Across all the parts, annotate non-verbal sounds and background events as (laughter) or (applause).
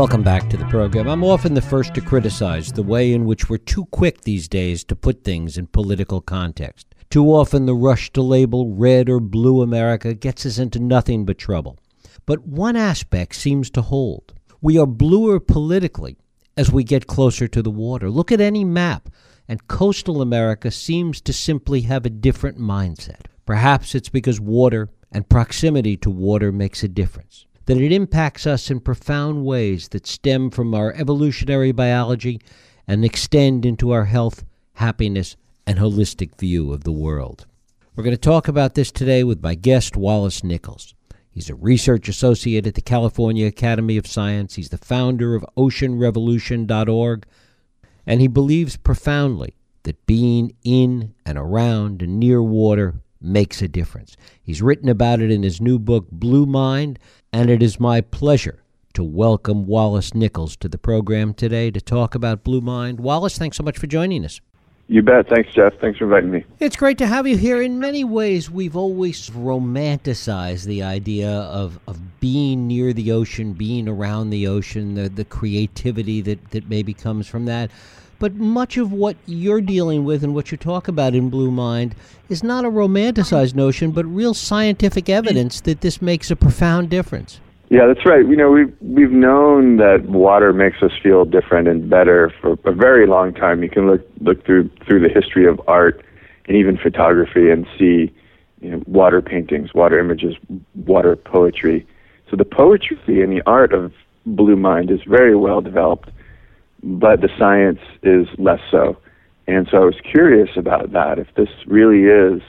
Welcome back to the program. I'm often the first to criticize the way in which we're too quick these days to put things in political context. Too often, the rush to label red or blue America gets us into nothing but trouble. But one aspect seems to hold. We are bluer politically as we get closer to the water. Look at any map, and coastal America seems to simply have a different mindset. Perhaps it's because water and proximity to water makes a difference that it impacts us in profound ways that stem from our evolutionary biology and extend into our health, happiness, and holistic view of the world. We're going to talk about this today with my guest, Wallace Nichols. He's a research associate at the California Academy of Science. He's the founder of oceanrevolution.org, and he believes profoundly that being in and around and near water makes a difference. He's written about it in his new book, Blue Mind, and it is my pleasure to welcome Wallace Nichols to the program today to talk about Blue Mind. Wallace, thanks so much for joining us. You bet. Thanks, Jeff. Thanks for inviting me. It's great to have you here. In many ways, we've always romanticized the idea of, of being near the ocean, being around the ocean, the, the creativity that, that maybe comes from that. But much of what you're dealing with and what you talk about in Blue Mind is not a romanticized notion, but real scientific evidence that this makes a profound difference. Yeah, that's right. You know, we've we've known that water makes us feel different and better for a very long time. You can look look through through the history of art and even photography and see you know, water paintings, water images, water poetry. So the poetry and the art of Blue Mind is very well developed but the science is less so. And so I was curious about that. If this really is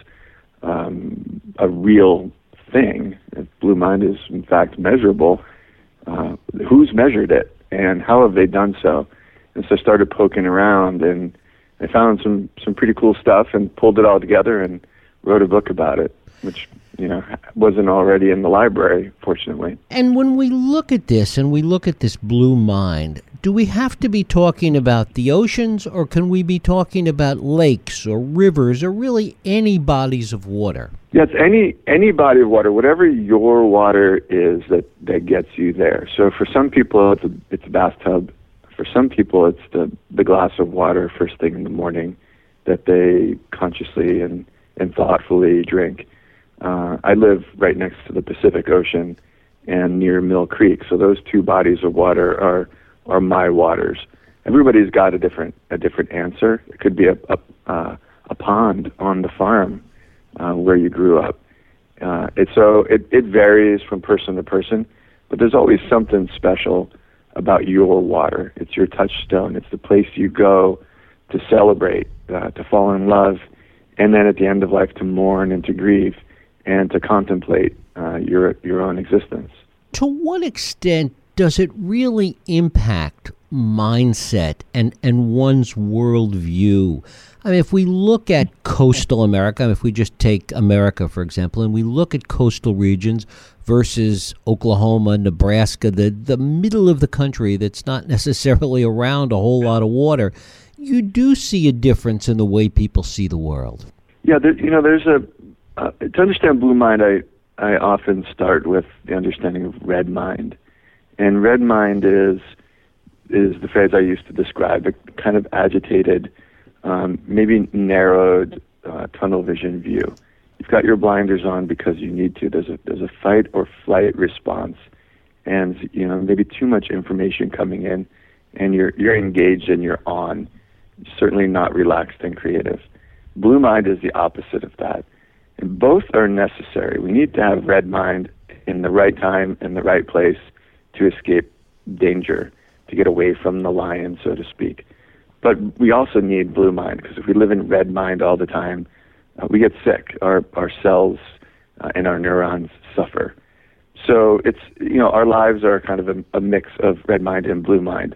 um, a real thing, if Blue Mind is in fact measurable, uh, who's measured it and how have they done so? And so I started poking around and I found some some pretty cool stuff and pulled it all together and wrote a book about it, which you know wasn't already in the library, fortunately. And when we look at this and we look at this Blue Mind, do we have to be talking about the oceans or can we be talking about lakes or rivers or really any bodies of water? Yes, any any body of water, whatever your water is that that gets you there. So for some people it's a, it's a bathtub. For some people it's the the glass of water first thing in the morning that they consciously and and thoughtfully drink. Uh, I live right next to the Pacific Ocean and near Mill Creek, so those two bodies of water are are my waters. Everybody's got a different a different answer. It could be a a, uh, a pond on the farm uh, where you grew up. Uh, it, so it, it varies from person to person, but there's always something special about your water. It's your touchstone. It's the place you go to celebrate, uh, to fall in love, and then at the end of life to mourn and to grieve and to contemplate uh, your your own existence. To what extent does it really impact mindset and, and one's worldview? I mean, if we look at coastal America, if we just take America, for example, and we look at coastal regions versus Oklahoma, Nebraska, the, the middle of the country that's not (laughs) necessarily around a whole lot of water, you do see a difference in the way people see the world. Yeah, there, you know, there's a, uh, to understand Blue Mind, I, I often start with the understanding of red mind. And red mind is is the phrase I use to describe a kind of agitated, um, maybe narrowed uh, tunnel vision view. You've got your blinders on because you need to. There's a there's a fight or flight response, and you know maybe too much information coming in, and you're you're engaged and you're on. Certainly not relaxed and creative. Blue mind is the opposite of that. Both are necessary. We need to have red mind in the right time, and the right place, to escape danger, to get away from the lion, so to speak. But we also need blue mind because if we live in red mind all the time, uh, we get sick. Our our cells uh, and our neurons suffer. So it's you know our lives are kind of a, a mix of red mind and blue mind.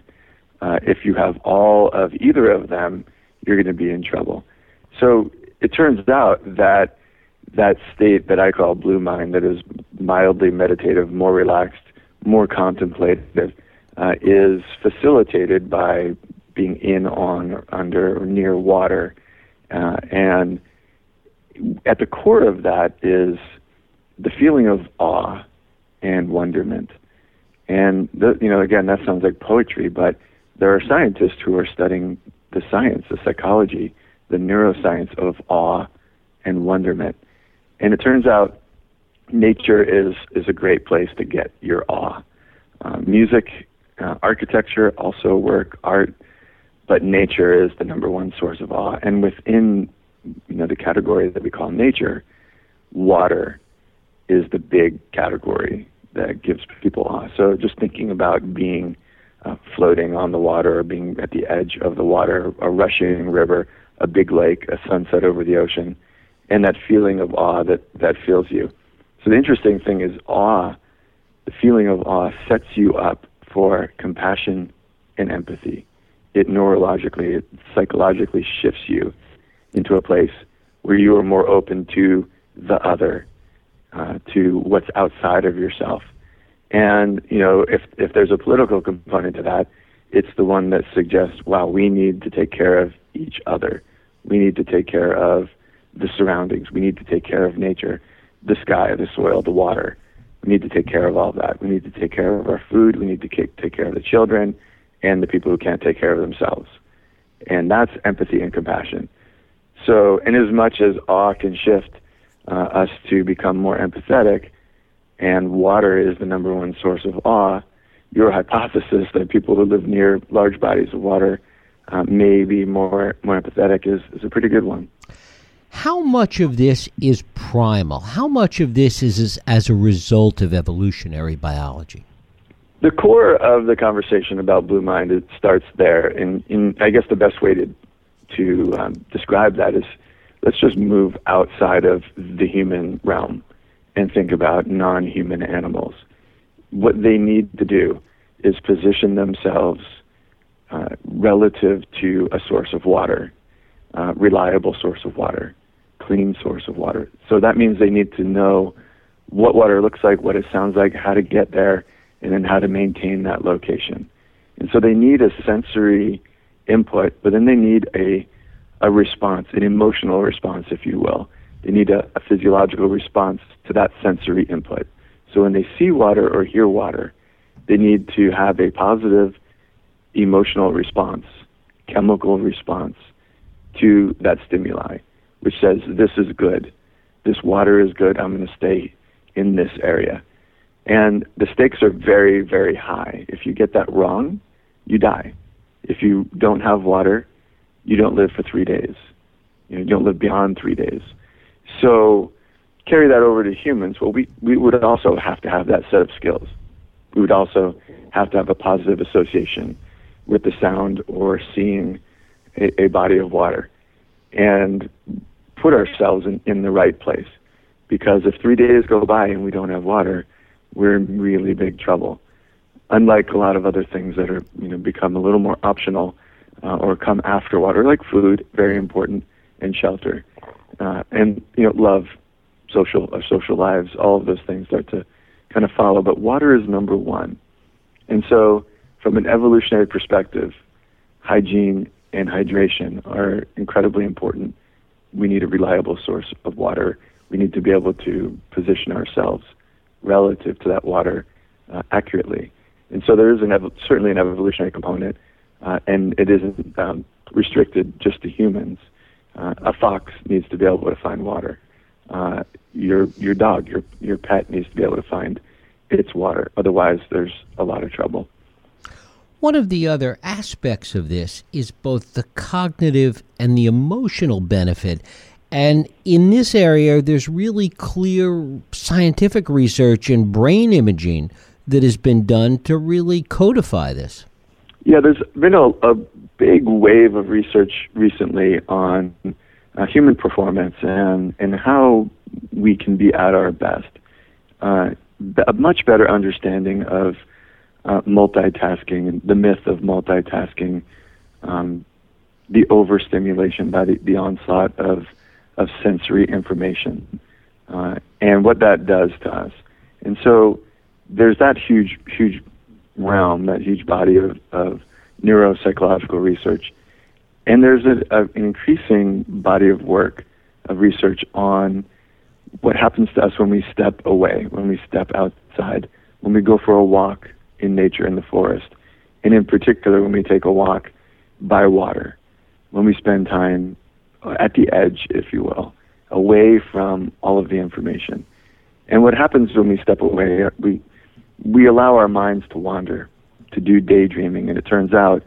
Uh, if you have all of either of them, you're going to be in trouble. So it turns out that that state that I call blue mind, that is mildly meditative, more relaxed, more contemplative uh, is facilitated by being in, on, under, or near water. Uh, and at the core of that is the feeling of awe and wonderment. And the, you know, again, that sounds like poetry, but there are scientists who are studying the science, the psychology, the neuroscience of awe and wonderment. And it turns out nature is is a great place to get your awe. Uh, music, uh, architecture, also work, art, but nature is the number one source of awe. And within you know the category that we call nature, water is the big category that gives people awe. So just thinking about being uh, floating on the water or being at the edge of the water, a rushing river, a big lake, a sunset over the ocean, and that feeling of awe that, that fills you. So the interesting thing is awe, the feeling of awe sets you up for compassion and empathy. It neurologically, it psychologically shifts you into a place where you are more open to the other, uh, to what's outside of yourself. And you know, if if there's a political component to that, it's the one that suggests, wow, we need to take care of each other. We need to take care of the surroundings. We need to take care of nature, the sky, the soil, the water. We need to take care of all that. We need to take care of our food. We need to take care of the children and the people who can't take care of themselves. And that's empathy and compassion. So, in as much as awe can shift uh, us to become more empathetic, and water is the number one source of awe, your hypothesis that people who live near large bodies of water uh, may be more more empathetic is, is a pretty good one. How much of this is primal? How much of this is as, a result of evolutionary biology? The core of the conversation about blue mind it starts there, and, and I guess the best way to to um, describe that is let's just move outside of the human realm and think about non-human animals. What they need to do is position themselves uh, relative to a source of water, uh, reliable source of water, clean source of water. So that means they need to know what water looks like, what it sounds like, how to get there, and then how to maintain that location. And so they need a sensory input, but then they need a a response, an emotional response, if you will. They need a, a physiological response to that sensory input. So when they see water or hear water, they need to have a positive emotional response, chemical response to that stimuli, which says, This is good. This water is good. I'm going to stay in this area. And the stakes are very, very high. If you get that wrong, you die. If you don't have water, you don't live for three days. You, know, you don't live beyond three days. So carry that over to humans. Well, we, we would also have to have that set of skills. We would also have to have a positive association with the sound or seeing a, a body of water and put ourselves in, in the right place. Because if three days go by and we don't have water, we're in really big trouble. Unlike a lot of other things that are, you know, become a little more optional uh, or come after water, like food, very important, and shelter uh, and you know love, social our social lives, all of those things start to kind of follow. But water is number one, and so from an evolutionary perspective, hygiene and hydration are incredibly important. We need a reliable source of water. We need to be able to position ourselves relative to that water uh, accurately. And so there is an ev- certainly an evolutionary component, uh, and it isn't um, restricted just to humans. Uh, a fox needs to be able to find water. Uh, your your dog, your your pet needs to be able to find its water. Otherwise, there's a lot of trouble. One of the other aspects of this is both the cognitive and the emotional benefit. And in this area, there's really clear scientific research and brain imaging that has been done to really codify this. Yeah, there's been a, a big wave of research recently on uh, human performance and, and how we can be at our best. Uh, a much better understanding of uh, multitasking, the myth of multitasking, um, the overstimulation by the, the onslaught of, of sensory information, uh, and what that does to us. And so there's that huge, huge realm, that huge body of, of neuropsychological research. And there's a, a, an increasing body of work, of research on what happens to us when we step away, when we step outside, when we go for a walk in nature in the forest, and in particular when we take a walk by water, when we spend time at the edge, if you will, away from all of the information. And what happens when we step away, we we allow our minds to wander, to do daydreaming, and it turns out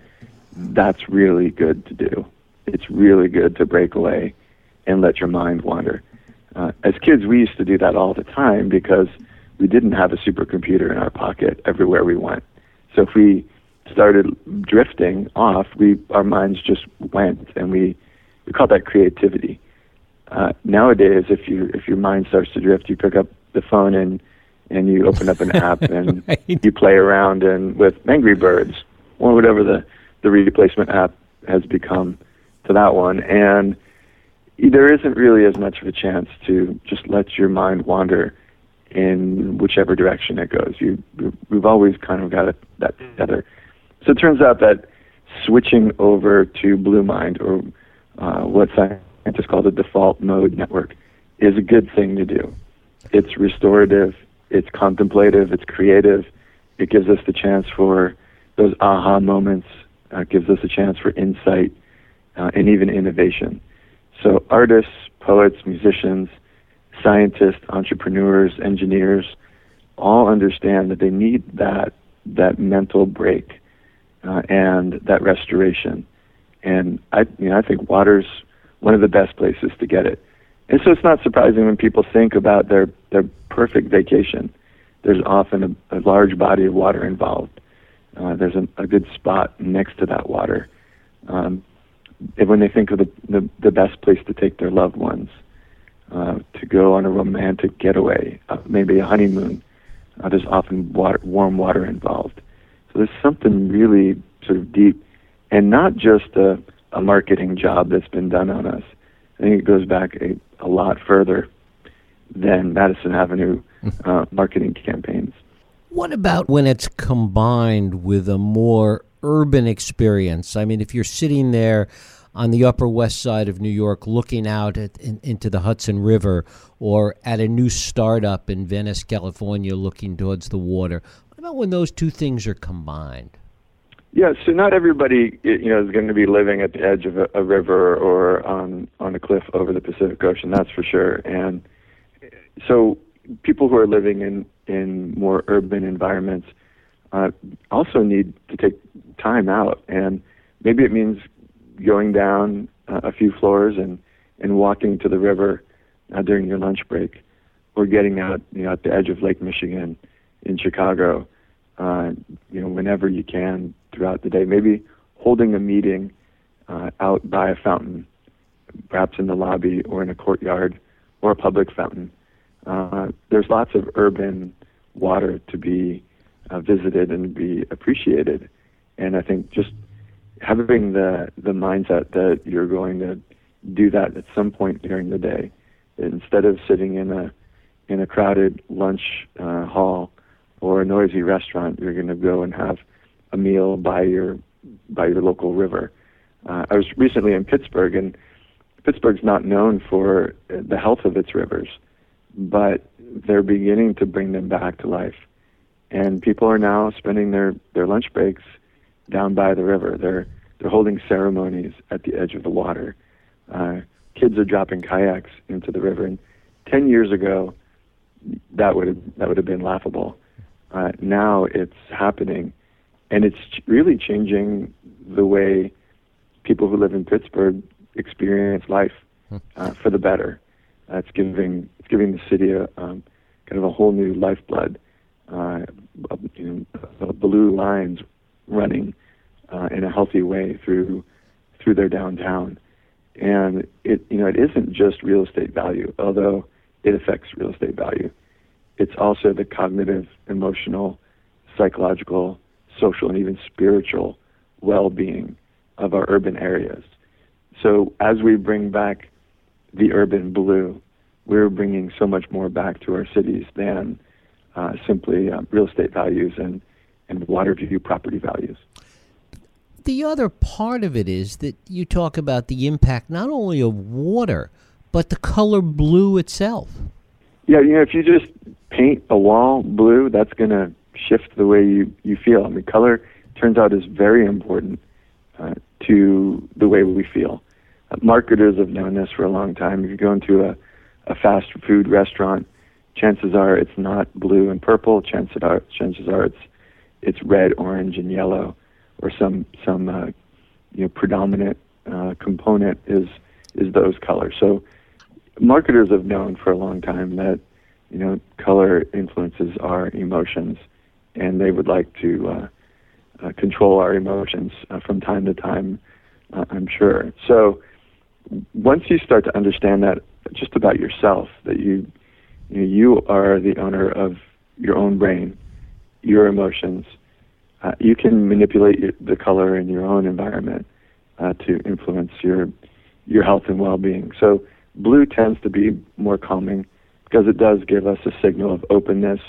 that's really good to do. It's really good to break away and let your mind wander. Uh, as kids, we used to do that all the time because we didn't have a supercomputer in our pocket everywhere we went. So if we started drifting off, we our minds just went, and we we call that creativity. Uh, nowadays, if you if your mind starts to drift, you pick up the phone and and you open up an app (laughs) and right. you play around and with Angry Birds or whatever the the replacement app has become to that one, and there isn't really as much of a chance to just let your mind wander in whichever direction it goes. You we've always kind of got it, that together. So it turns out that switching over to Blue Mind or uh, what scientists call the default mode network is a good thing to do. It's restorative, it's contemplative, it's creative. It gives us the chance for those aha moments. Uh, gives us a chance for insight uh, and even innovation. So artists, poets, musicians, scientists, entrepreneurs, engineers, all understand that they need that that mental break uh, and that restoration. And I, you know, I think water's one of the best places to get it. And so it's not surprising when people think about their their perfect vacation. There's often a, a large body of water involved. Uh, there's a, a good spot next to that water. Um, when they think of the, the the best place to take their loved ones, uh, to go on a romantic getaway, uh, maybe a honeymoon, uh, there's often water, warm water involved. So there's something really sort of deep, and not just a, a marketing job that's been done on us. I think it goes back a, a lot further than Madison Avenue uh, marketing campaigns. What about when it's combined with a more urban experience? I mean, if you're sitting there on the Upper West Side of New York looking out at, in, into the Hudson River or at a new startup in Venice, California looking towards the water, what about when those two things are combined? Yeah, so not everybody you know is going to be living at the edge of a, a river or on on a cliff over the Pacific Ocean. That's for sure. And so people who are living in in more urban environments uh, also need to take time out, and maybe it means going down uh, a few floors and and walking to the river uh, during your lunch break, or getting out you know at the edge of Lake Michigan in Chicago, uh, you know, whenever you can throughout the day. Maybe holding a meeting uh, out by a fountain, perhaps in the lobby or in a courtyard or a public fountain. Uh, there's lots of urban water to be uh, visited and be appreciated, and I think just having the the mindset that you're going to do that at some point during the day, instead of sitting in a in a crowded lunch uh, hall or a noisy restaurant, you're going to go and have a meal by your by your local river. Uh, I was recently in Pittsburgh, and Pittsburgh's not known for the health of its rivers, but they're beginning to bring them back to life. And people are now spending their, their lunch breaks down by the river. They're they're holding ceremonies at the edge of the water. Uh, kids are dropping kayaks into the river. And ten years ago, that would have that would have been laughable. Uh, now it's happening, and it's really changing the way people who live in Pittsburgh experience life hmm. uh, for the better. Uh, it's giving it's giving the city a um, kind of a whole new lifeblood. Uh, you know, blue lines running uh, in a healthy way through through their downtown, and it you know it isn't just real estate value, although it affects real estate value it's also the cognitive, emotional, psychological, social, and even spiritual well being of our urban areas. So as we bring back the urban blue, we're bringing so much more back to our cities than uh, simply uh, real estate values and, and water to view property values. The other part of it is that you talk about the impact not only of water, but the color blue itself. Yeah, you know, if you just paint a wall blue, that's going to shift the way you, you feel. I mean, color turns out is very important uh, to the way we feel. Uh, marketers have known this for a long time. If you go into a, a fast food restaurant, chances are it's not blue and purple. Chances are, chances are it's it's red, orange, and yellow, or some some uh, you know predominant uh, component is is those colors. So marketers have known for a long time that you know color influences our emotions, and they would like to uh, uh, control our emotions uh, from time to time. Uh, I'm sure. So once you start to understand that just about yourself, that you you, know, you are the owner of your own brain, your emotions. Uh, you can manipulate your, the color in your own environment uh, to influence your your health and well-being. So blue tends to be more calming because it does give us a signal of openness,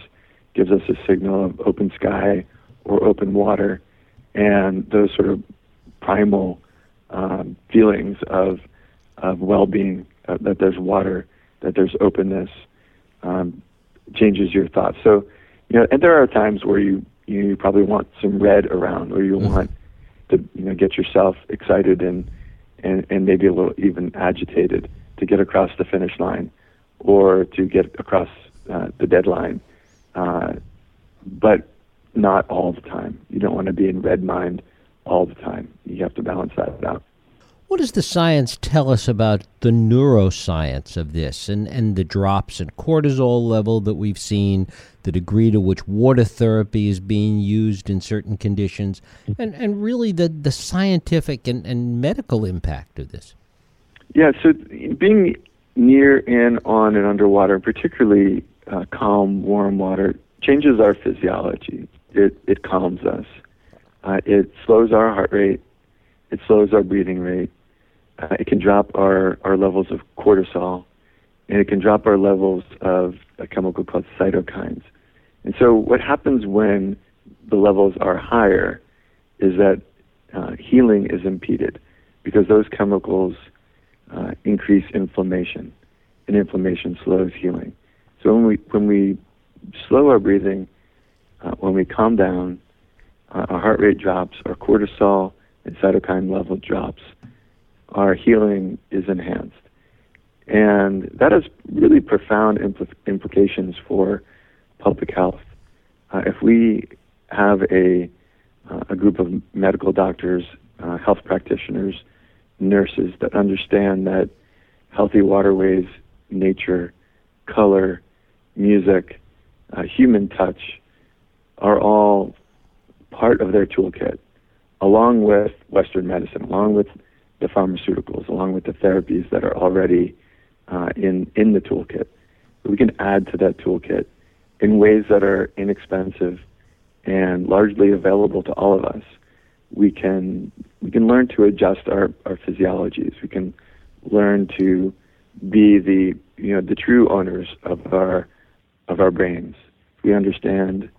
gives us a signal of open sky or open water, and those sort of primal um, feelings of of well-being, uh, that there's water, that there's openness, um, changes your thoughts. So, you know, and there are times where you you probably want some red around, or you mm-hmm. want to you know get yourself excited and and and maybe a little even agitated to get across the finish line, or to get across uh, the deadline. Uh, but not all the time. You don't want to be in red mind all the time. You have to balance that out. What does the science tell us about the neuroscience of this and, and the drops in cortisol level that we've seen, the degree to which water therapy is being used in certain conditions, and, and really the, the scientific and, and medical impact of this? Yeah, so being near, in, on, and underwater, particularly uh, calm, warm water, changes our physiology. It, it calms us. Uh, it slows our heart rate. It slows our breathing rate uh, it can drop our, our levels of cortisol, and it can drop our levels of a chemical called cytokines. And so, what happens when the levels are higher is that uh, healing is impeded because those chemicals uh, increase inflammation, and inflammation slows healing. So, when we, when we slow our breathing, uh, when we calm down, uh, our heart rate drops, our cortisol and cytokine level drops our healing is enhanced. And that has really profound impl- implications for public health. Uh, if we have a, uh, a group of medical doctors, uh, health practitioners, nurses that understand that healthy waterways, nature, color, music, uh, human touch are all part of their toolkit, along with Western medicine, along with the pharmaceuticals along with the therapies that are already uh, in in the toolkit. We can add to that toolkit in ways that are inexpensive and largely available to all of us. We can we can learn to adjust our, our physiologies. We can learn to be the you know the true owners of our of our brains. We understand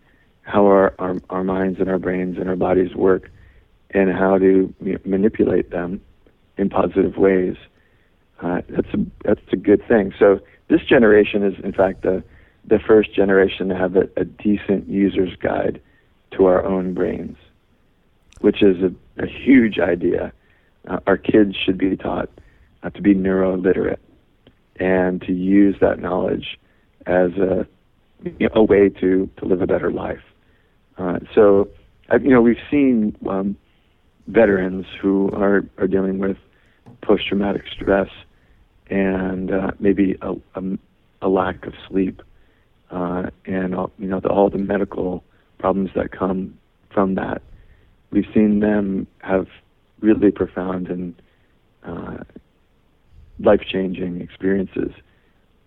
how our, our, our minds and our brains and our bodies work and how to you know, manipulate them in positive ways, uh, that's a that's a good thing. So this generation is, in fact, the the first generation to have a, a decent user's guide to our own brains, which is a, a huge idea. Uh, our kids should be taught uh, to be neuro literate and to use that knowledge as a you know, a way to to live a better life. Uh, so, you know, we've seen um, veterans who are, are dealing with post traumatic stress and uh, maybe a, a, a, lack of sleep uh, and all, you know the, all the medical problems that come from that. We've seen them have really profound and uh, life changing experiences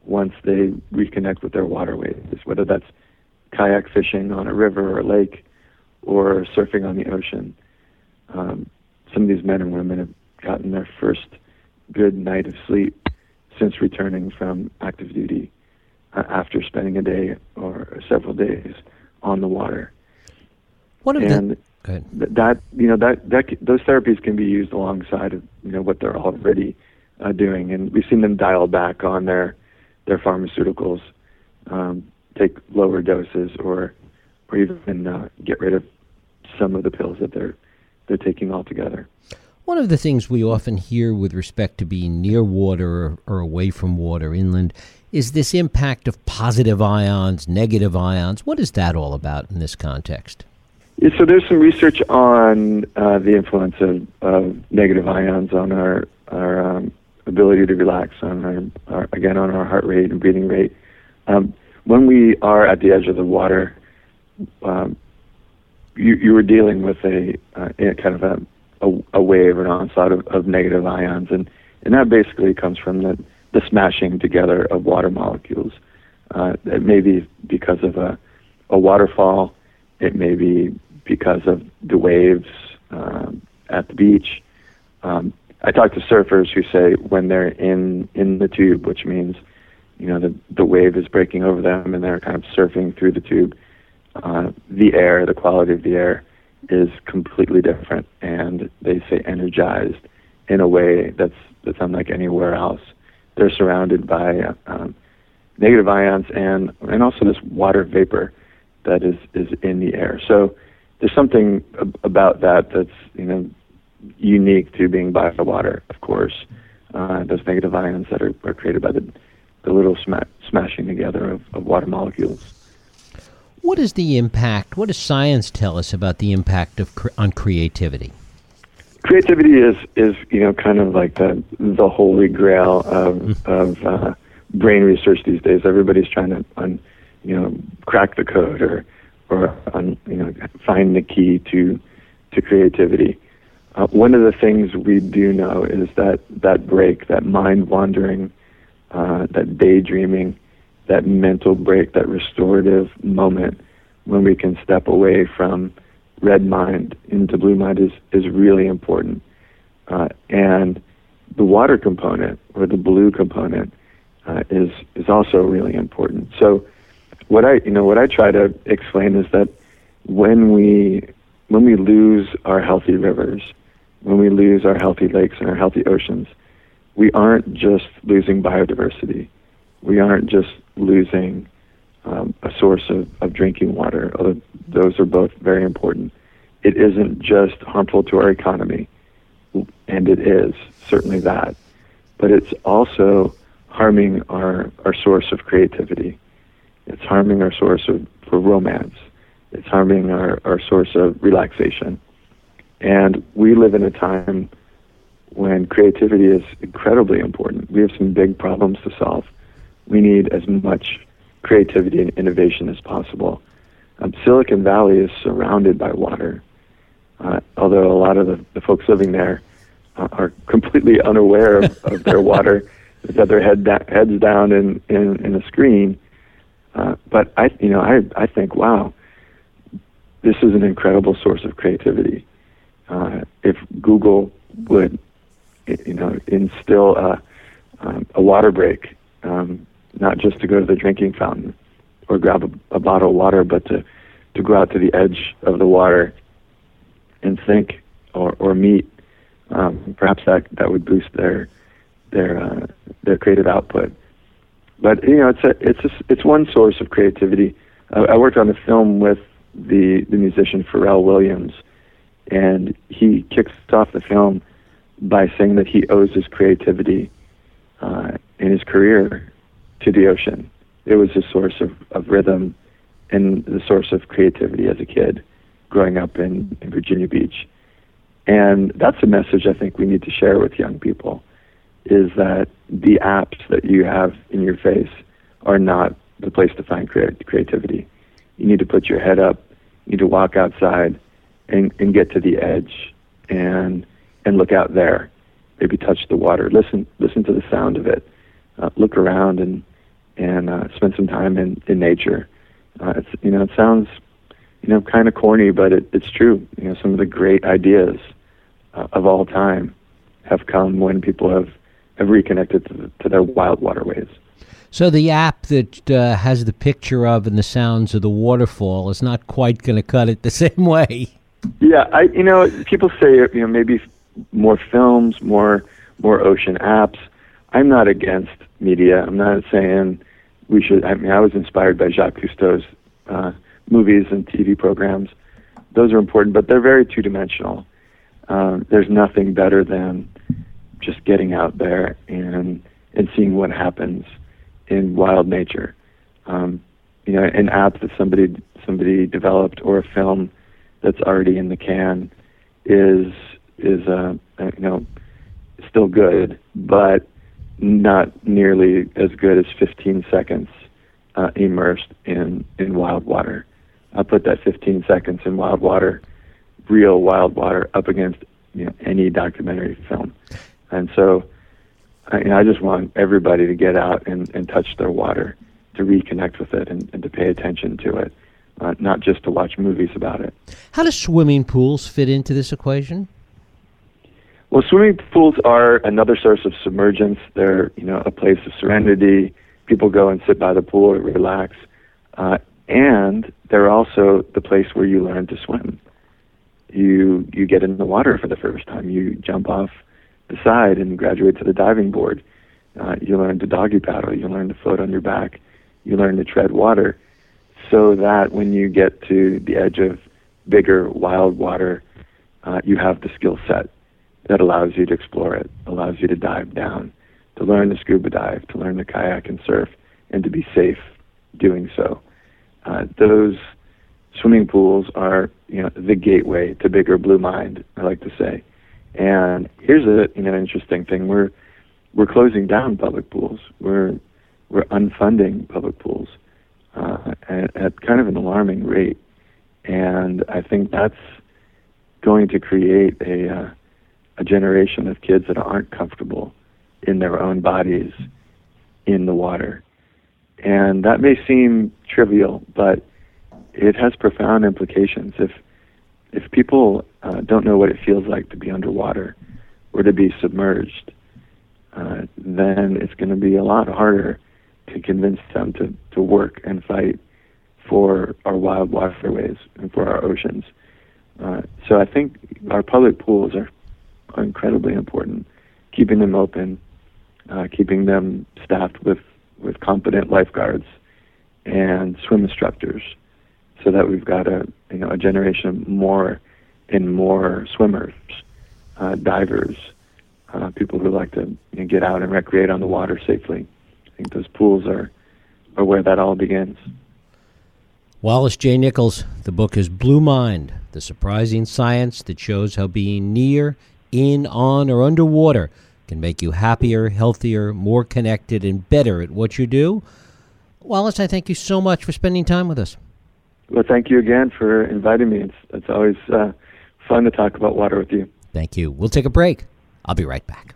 once they reconnect with their waterways, whether that's kayak fishing on a river or lake or surfing on the ocean. Um, some of these men and women have gotten their first good night of sleep since returning from active duty uh, after spending a day or several days on the water. What and the, that you know that that those therapies can be used alongside of you know what they're already uh, doing, and we've seen them dial back on their their pharmaceuticals, um, take lower doses or or even uh, get rid of some of the pills that they're they're taking altogether. One of the things we often hear with respect to being near water or, or away from water, inland, is this impact of positive ions, negative ions. What is that all about in this context? Yeah, so there's some research on uh, the influence of, of, negative ions on our our um, ability to relax, on our, our, again on our heart rate and breathing rate. Um, when we are at the edge of the water, um, you, you were dealing with a, uh, a kind of a, a, a, wave or an onslaught of, of negative ions, and and that basically comes from the the smashing together of water molecules. Uh, it may be because of a, a waterfall. It may be because of the waves um, at the beach. Um, I talk to surfers who say when they're in in the tube, which means you know the the wave is breaking over them and they're kind of surfing through the tube. Uh, the air, the quality of the air, is completely different, and in a way that's that's unlike anywhere else. They're surrounded by um, negative ions and and also this water vapor that is is in the air. So there's something about that that's you know unique to being by the water, of course. Uh, those negative ions that are, are created by the the little sma- smashing together of, of water molecules. What is the impact? What does science tell us about the impact of cre- on creativity? Creativity is is you know kind of like the the holy grail of mm-hmm. of uh, brain research these days. Everybody's trying to un, you know crack the code or or on, you know find the key to to creativity. Uh, one of the things we do know is that that break, that mind wandering, uh, that daydreaming, that mental break, that restorative moment when we can step away from red mind into blue mind is is really important. Uh, and the water component or the blue component uh, is is also really important. So what I you know what I try to explain is that when we when we lose our healthy rivers, when we lose our healthy lakes and our healthy oceans, we aren't just losing biodiversity. We aren't just losing um, a source of, of drinking water, although those are both very important. It isn't just harmful to our economy, and it is certainly that, but it's also harming our, our source of creativity. It's harming our source of for romance. It's harming our, our source of relaxation. And we live in a time when creativity is incredibly important. We have some big problems to solve. We need as much creativity and innovation as possible. Um, Silicon Valley is surrounded by water, uh, although a lot of the, the folks living there uh, are completely (laughs) unaware of, of their water. (laughs) They've got their head da- heads down in, in, in a screen, uh, but I, you know, I, I think, wow, this is an incredible source of creativity. Uh, if Google would, you know, instill a, um, a water break, um, not just to go to the drinking fountain or grab a, a bottle of water, but to, to go out to the edge of the water and think or, or meet, um, perhaps that, that would boost their their uh, their creative output. But you know, it's a it's a, it's one source of creativity. Uh, I worked on a film with the the musician Pharrell Williams, and he kicks off the film by saying that he owes his creativity uh, in his career to the ocean. It was a source of, of rhythm and the source of creativity as a kid growing up in, in Virginia Beach. And that's a message I think we need to share with young people is that the apps that you have in your face are not the place to find creativity. You need to put your head up, you need to walk outside and, and get to the edge and and look out there. Maybe touch the water. Listen listen to the sound of it. Uh, look around and and uh, spend some time in, in nature. Uh, it's you know it sounds you know kind of corny, but it, it's true. You know some of the great ideas uh, of all time have come when people have have reconnected to, the, to their wild waterways. So the app that uh, has the picture of and the sounds of the waterfall is not quite going to cut it the (laughs) same way. Yeah, I you know people say you know maybe more films, more more ocean apps. I'm not against media. I'm not saying we should. I mean, I was inspired by Jacques Cousteau's uh, movies and TV programs. Those are important, but they're very two dimensional. Um, there's nothing better than just getting out there and and seeing what happens in wild nature. Um, you know, an app that somebody somebody developed or a film that's already in the can is is uh, you know still good, but not nearly as good as 15 seconds uh, immersed in in wild water. I'll put that 15 seconds in wild water, real wild water, up against you know any documentary film, and so I, you know, I just want everybody to get out and, and touch their water, to reconnect with it, and, and to pay attention to it, uh, not just to watch movies about it. How do swimming pools fit into this equation? Well, swimming pools are another source of submergence. They're you know a place of serenity. People go and sit by the pool to relax, uh, and they're also the place where you learn to swim. You you get in the water for the first time. You jump off the side and graduate to the diving board. Uh, you learn to doggy paddle. You learn to float on your back. You learn to tread water, so that when you get to the edge of bigger wild water, uh, you have the skill set that allows you to explore it, allows you to dive down, to learn to scuba dive, to learn to kayak and surf, and to be safe doing so. Uh, those swimming pools are, you know, the gateway to bigger blue mind. I like to say. And here's a you know interesting thing: we're we're closing down public pools. We're we're unfunding public pools uh, at, at kind of an alarming rate, and I think that's going to create a uh, a generation of kids that aren't comfortable in their own bodies in the water. And that may seem trivial, but it has profound implications. If if people uh, don't know what it feels like to be underwater or to be submerged, uh, then it's going to be a lot harder to convince them to, to work and fight for our wild waterways and for our oceans. Uh, so I think our public pools are are incredibly important. Keeping them open, uh, keeping them staffed with, with competent lifeguards and swim instructors, so that we've got a you know a generation more and more swimmers, uh, divers, uh, people who like to you know, get out and recreate on the water safely. I think those pools are are where that all begins. Wallace J. Nichols, the book is Blue Mind The Surprising Science That Shows How Being Near in, on, or underwater can make you happier, healthier, more connected, and better at what you do. Wallace, I thank you so much for spending time with us. Well, thank you again for inviting me. It's, it's always uh, fun to talk about water with you. Thank you. We'll take a break. I'll be right back.